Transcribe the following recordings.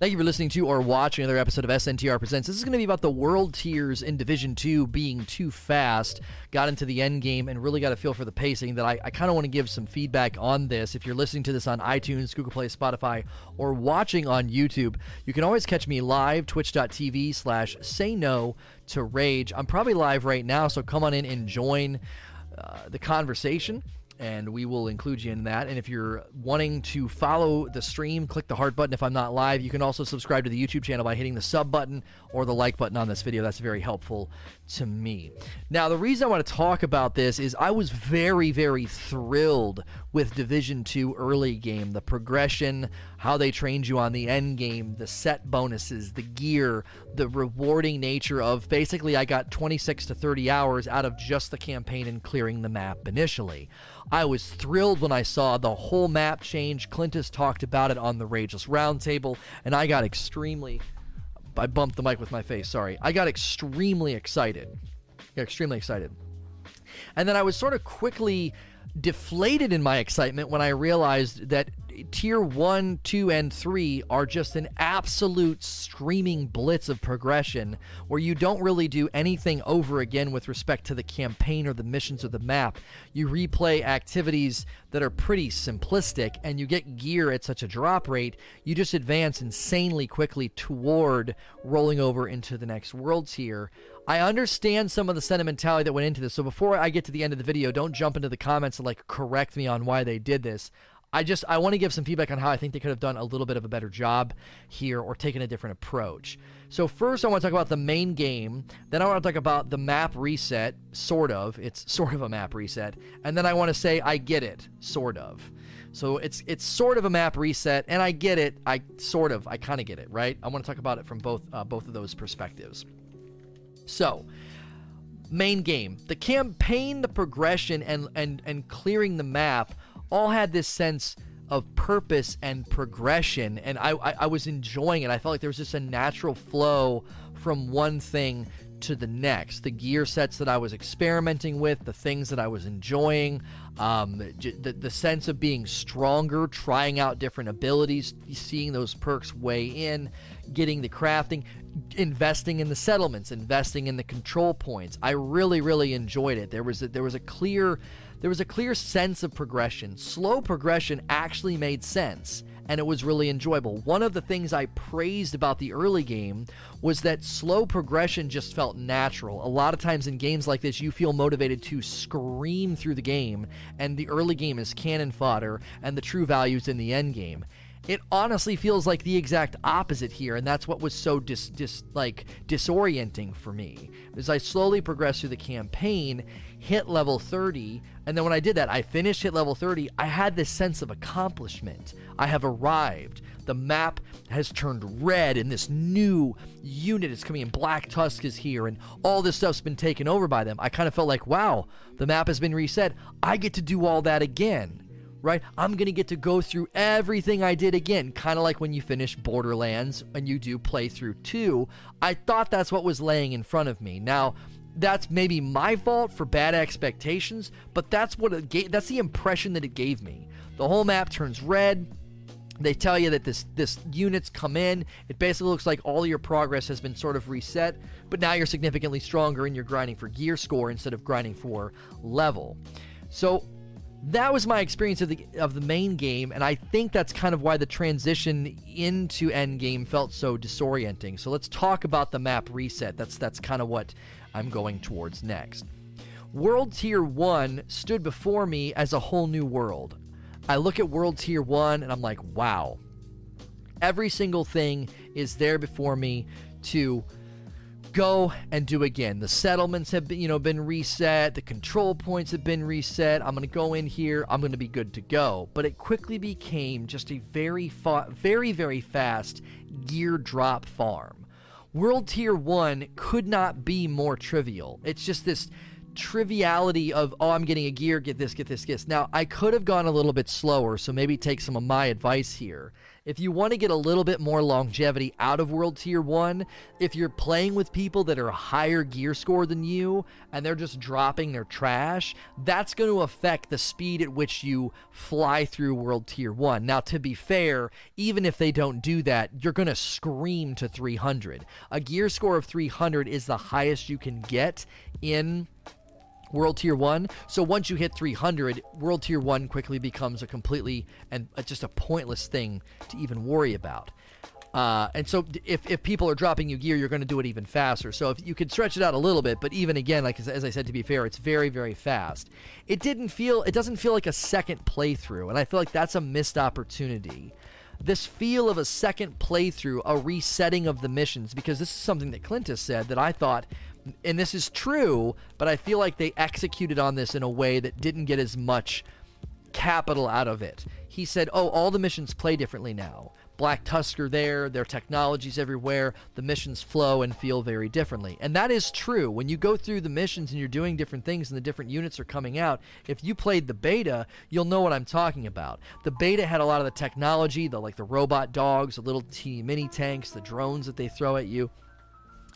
Thank you for listening to or watching another episode of SNTR Presents. This is going to be about the world tiers in Division 2 being too fast. Got into the end game and really got a feel for the pacing that I, I kind of want to give some feedback on this. If you're listening to this on iTunes, Google Play, Spotify, or watching on YouTube, you can always catch me live, twitch.tv slash say no to rage. I'm probably live right now, so come on in and join uh, the conversation and we will include you in that. And if you're wanting to follow the stream, click the heart button if I'm not live. You can also subscribe to the YouTube channel by hitting the sub button or the like button on this video. That's very helpful to me. Now, the reason I want to talk about this is I was very, very thrilled with Division 2 early game. The progression, how they trained you on the end game, the set bonuses, the gear, the rewarding nature of basically I got 26 to 30 hours out of just the campaign and clearing the map initially. I was thrilled when I saw the whole map change. Clintus talked about it on the Rageless Roundtable, and I got extremely. I bumped the mic with my face, sorry. I got extremely excited. Got extremely excited. And then I was sort of quickly deflated in my excitement when I realized that tier 1, 2, and 3 are just an absolute screaming blitz of progression where you don't really do anything over again with respect to the campaign or the missions or the map. You replay activities that are pretty simplistic and you get gear at such a drop rate, you just advance insanely quickly toward rolling over into the next world tier. I understand some of the sentimentality that went into this. So before I get to the end of the video, don't jump into the comments and like correct me on why they did this. I just I want to give some feedback on how I think they could have done a little bit of a better job here or taken a different approach. So first I want to talk about the main game, then I want to talk about the map reset, sort of. It's sort of a map reset, and then I want to say I get it, sort of. So it's it's sort of a map reset, and I get it. I sort of, I kind of get it, right? I want to talk about it from both uh, both of those perspectives. So, main game, the campaign, the progression, and and and clearing the map all had this sense of purpose and progression and I, I, I was enjoying it. I felt like there was just a natural flow from one thing to the next. The gear sets that i was experimenting with the things that i was enjoying um, the, the sense of being stronger trying out different abilities seeing those perks weigh in getting the crafting investing in the settlements investing in the control points. I really really enjoyed it. There was a, there was a clear there was a clear sense of progression. Slow progression actually made sense, and it was really enjoyable. One of the things I praised about the early game was that slow progression just felt natural. A lot of times in games like this, you feel motivated to scream through the game, and the early game is cannon fodder, and the true value is in the end game it honestly feels like the exact opposite here and that's what was so dis, dis like disorienting for me. As i slowly progressed through the campaign hit level 30 and then when i did that i finished hit level 30 i had this sense of accomplishment. I have arrived. The map has turned red and this new unit is coming in. Black tusk is here and all this stuff's been taken over by them. I kind of felt like wow the map has been reset. I get to do all that again right? I'm going to get to go through everything I did again, kind of like when you finish Borderlands and you do playthrough 2. I thought that's what was laying in front of me. Now, that's maybe my fault for bad expectations, but that's what it gave, that's the impression that it gave me. The whole map turns red. They tell you that this this units come in. It basically looks like all your progress has been sort of reset, but now you're significantly stronger and you're grinding for gear score instead of grinding for level. So that was my experience of the of the main game, and I think that's kind of why the transition into endgame felt so disorienting. So let's talk about the map reset. That's that's kind of what I'm going towards next. World Tier 1 stood before me as a whole new world. I look at World Tier 1 and I'm like, wow. Every single thing is there before me to go and do again. The settlements have been, you know, been reset. The control points have been reset. I'm going to go in here. I'm going to be good to go. But it quickly became just a very, fa- very, very fast gear drop farm. World Tier 1 could not be more trivial. It's just this triviality of, oh, I'm getting a gear, get this, get this, get this. Now, I could have gone a little bit slower, so maybe take some of my advice here If you want to get a little bit more longevity out of World Tier 1, if you're playing with people that are higher gear score than you and they're just dropping their trash, that's going to affect the speed at which you fly through World Tier 1. Now, to be fair, even if they don't do that, you're going to scream to 300. A gear score of 300 is the highest you can get in World Tier 1. So once you hit 300, World Tier 1 quickly becomes a completely and just a pointless thing to even worry about. Uh, and so if, if people are dropping you gear, you're going to do it even faster. So if you could stretch it out a little bit, but even again, like as I said, to be fair, it's very, very fast. It didn't feel, it doesn't feel like a second playthrough. And I feel like that's a missed opportunity this feel of a second playthrough, a resetting of the missions, because this is something that Clint has said that I thought and this is true, but I feel like they executed on this in a way that didn't get as much capital out of it. He said, "Oh, all the missions play differently now. Black Tusker there, their technologies everywhere, the missions flow and feel very differently." And that is true. When you go through the missions and you're doing different things and the different units are coming out, if you played the beta, you'll know what I'm talking about. The beta had a lot of the technology, the like the robot dogs, the little teeny mini tanks, the drones that they throw at you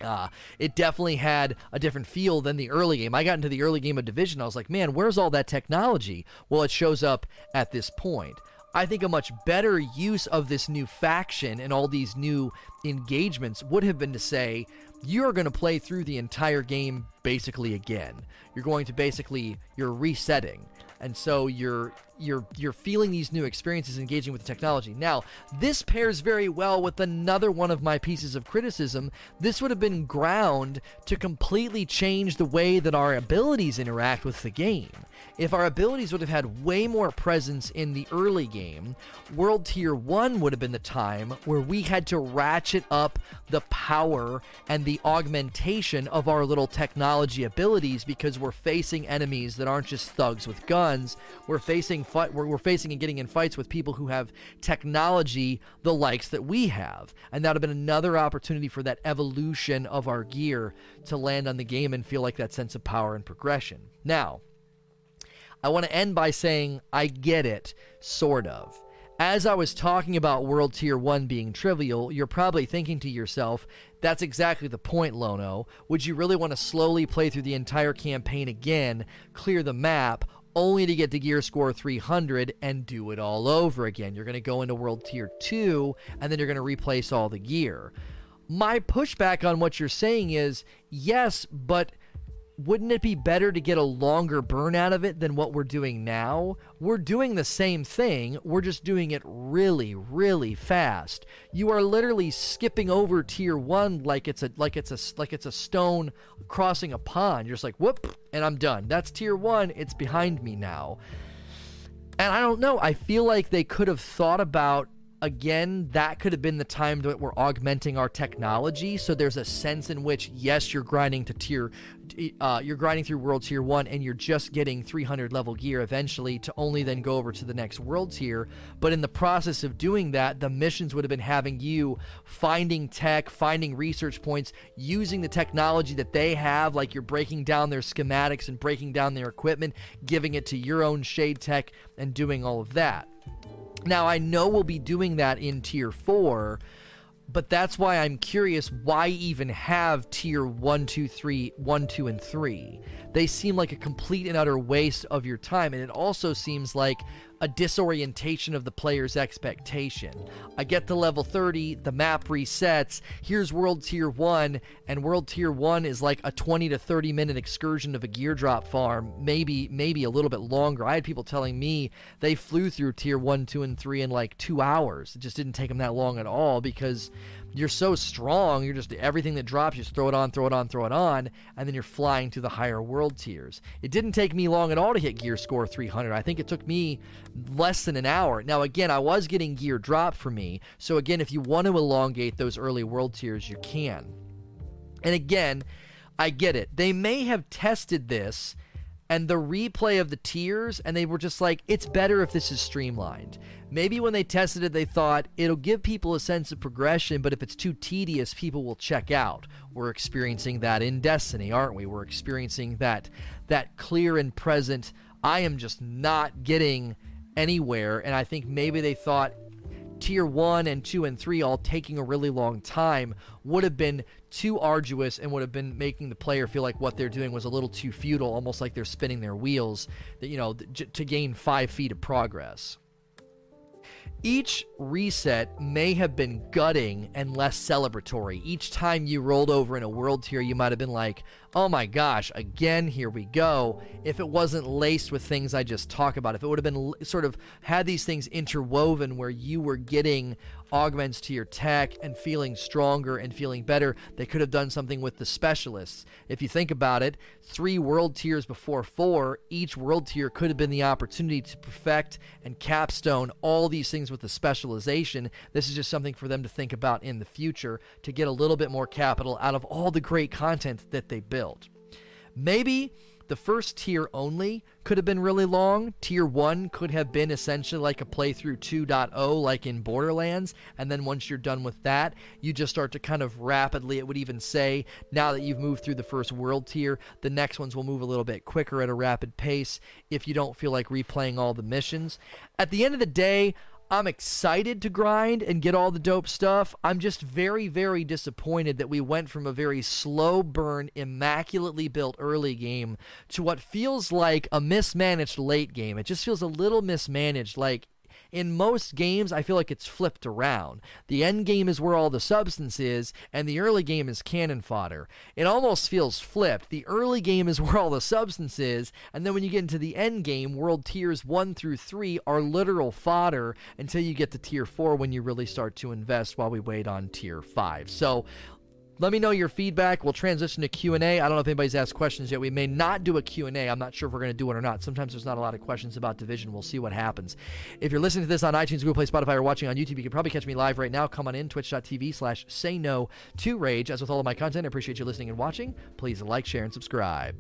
uh, it definitely had a different feel than the early game. I got into the early game of Division. I was like, man, where's all that technology? Well, it shows up at this point. I think a much better use of this new faction and all these new engagements would have been to say, you're going to play through the entire game basically again. You're going to basically, you're resetting and so you're you're you're feeling these new experiences engaging with the technology. Now this pairs very well with another one of my pieces of criticism. This would have been ground to completely change the way that our abilities interact with the game. If our abilities would have had way more presence in the early game, World Tier 1 would have been the time where we had to ratchet up the power and the augmentation of our little technology abilities because we're facing enemies that aren't just thugs with guns. We're facing fight we're, we're facing and getting in fights with people who have technology the likes that we have. And that would have been another opportunity for that evolution of our gear to land on the game and feel like that sense of power and progression. Now, I want to end by saying I get it, sort of. As I was talking about World Tier 1 being trivial, you're probably thinking to yourself, that's exactly the point, Lono. Would you really want to slowly play through the entire campaign again, clear the map, only to get to gear score 300 and do it all over again? You're going to go into World Tier 2, and then you're going to replace all the gear. My pushback on what you're saying is yes, but wouldn't it be better to get a longer burn out of it than what we're doing now? We're doing the same thing, we're just doing it really, really fast. You are literally skipping over tier 1 like it's a like it's a like it's a stone crossing a pond. You're just like, "Whoop," and I'm done. That's tier 1, it's behind me now. And I don't know, I feel like they could have thought about again, that could have been the time that we're augmenting our technology. So there's a sense in which, yes, you're grinding to tier, uh, you're grinding through world tier one, and you're just getting 300 level gear eventually to only then go over to the next world tier. But in the process of doing that, the missions would have been having you finding tech, finding research points, using the technology that they have, like you're breaking down their schematics and breaking down their equipment, giving it to your own shade tech, and doing all of that. Now, I know we'll be doing that in tier 4, but that's why I'm curious why even have tier 1, 2, 3, 1, 2, and 3. They seem like a complete and utter waste of your time, and it also seems like a disorientation of the player's expectation. I get to level 30, the map resets, here's World Tier 1, and World Tier 1 is like a 20 to 30 minute excursion of a gear drop farm, maybe maybe a little bit longer. I had people telling me they flew through Tier 1, 2, and 3 in like 2 hours. It just didn't take them that long at all because you're so strong, you're just everything that drops, you just throw it on, throw it on, throw it on, and then you're flying to the higher world tiers. It didn't take me long at all to hit gear score 300. I think it took me less than an hour. Now, again, I was getting gear drop for me, so again, if you want to elongate those early world tiers, you can. And again, I get it. They may have tested this and the replay of the tiers, and they were just like, it's better if this is streamlined. Maybe when they tested it, they thought it'll give people a sense of progression, but if it's too tedious, people will check out. We're experiencing that in Destiny, aren't we? We're experiencing that that clear and present. I am just not getting anywhere, and I think maybe they thought tier 1 and 2 and 3 all taking a really long time would have been too arduous and would have been making the player feel like what they're doing was a little too futile, almost like they're spinning their wheels, that you know, to gain five feet of progress. Each reset may have been gutting and less celebratory. Each time you rolled over in a world tier, you might have been like, oh my gosh, again, here we go. If it wasn't laced with things I just talked about, if it would have been sort of had these things interwoven where you were getting augments to your tech and feeling stronger and feeling better, they could have done something with the specialists. If you think about it, three world tiers before four, each world tier could have been the opportunity to perfect and capstone all these things with the specialization. This is just something for them to think about in the future to get a little bit more capital out of all the great content that they built. Maybe the first tier only could have been really long. Tier 1 could have been essentially like a playthrough 2.0, like in Borderlands. And then once you're done with that, you just start to kind of rapidly, it would even say, now that you've moved through the first world tier, the next ones will move a little bit quicker at a rapid pace if you don't feel like replaying all the missions. At the end of the day, I'm excited to grind and get all the dope stuff. I'm just very, very disappointed that we went from a very slow burn, immaculately built early game to what feels like a mismanaged late game. It just feels a little mismanaged. Like in most games, I feel like it's flipped around. The end game is where all the substance is, and the early game is cannon fodder. It almost feels flipped. The early game is where all the substance is, and then when you get into the end game, world tiers 1 through 3 are literal fodder until you get to tier 4 when you really start to invest while we wait on tier 5. So let me know your feedback. We'll transition to Q&A. I don't know if anybody's asked questions yet. We may not do a Q&A. I'm not sure if we're going to do it or not. Sometimes there's not a lot of questions about Division. We'll see what happens. If you're listening to this on iTunes, Google Play, Spotify, or watching on YouTube, you can probably catch me live right now. Come on in, twitch.tv slash say no to rage. As with all of my content, I appreciate you listening and watching. Please like, share, and subscribe.